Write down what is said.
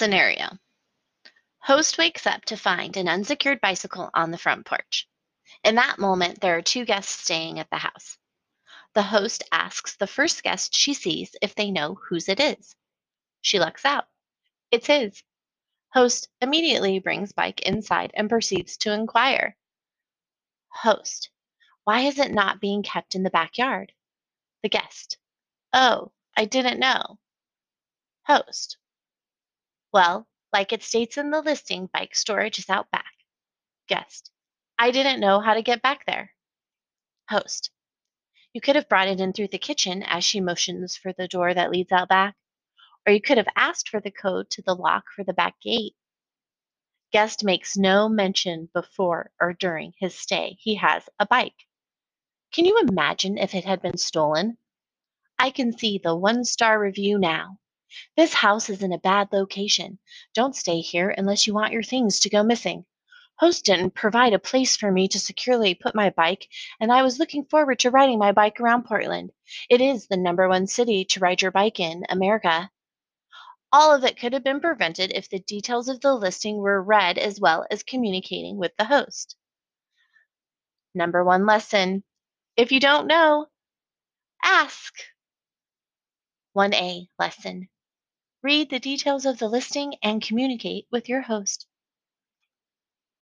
Scenario Host wakes up to find an unsecured bicycle on the front porch. In that moment, there are two guests staying at the house. The host asks the first guest she sees if they know whose it is. She looks out. It's his. Host immediately brings bike inside and proceeds to inquire. Host, why is it not being kept in the backyard? The guest, oh, I didn't know. Host, well, like it states in the listing, bike storage is out back. Guest, I didn't know how to get back there. Host, you could have brought it in through the kitchen as she motions for the door that leads out back, or you could have asked for the code to the lock for the back gate. Guest makes no mention before or during his stay he has a bike. Can you imagine if it had been stolen? I can see the one star review now. This house is in a bad location. Don't stay here unless you want your things to go missing. Host didn't provide a place for me to securely put my bike, and I was looking forward to riding my bike around Portland. It is the number one city to ride your bike in America. All of it could have been prevented if the details of the listing were read as well as communicating with the host. Number one lesson if you don't know, ask. 1A lesson Read the details of the listing and communicate with your host.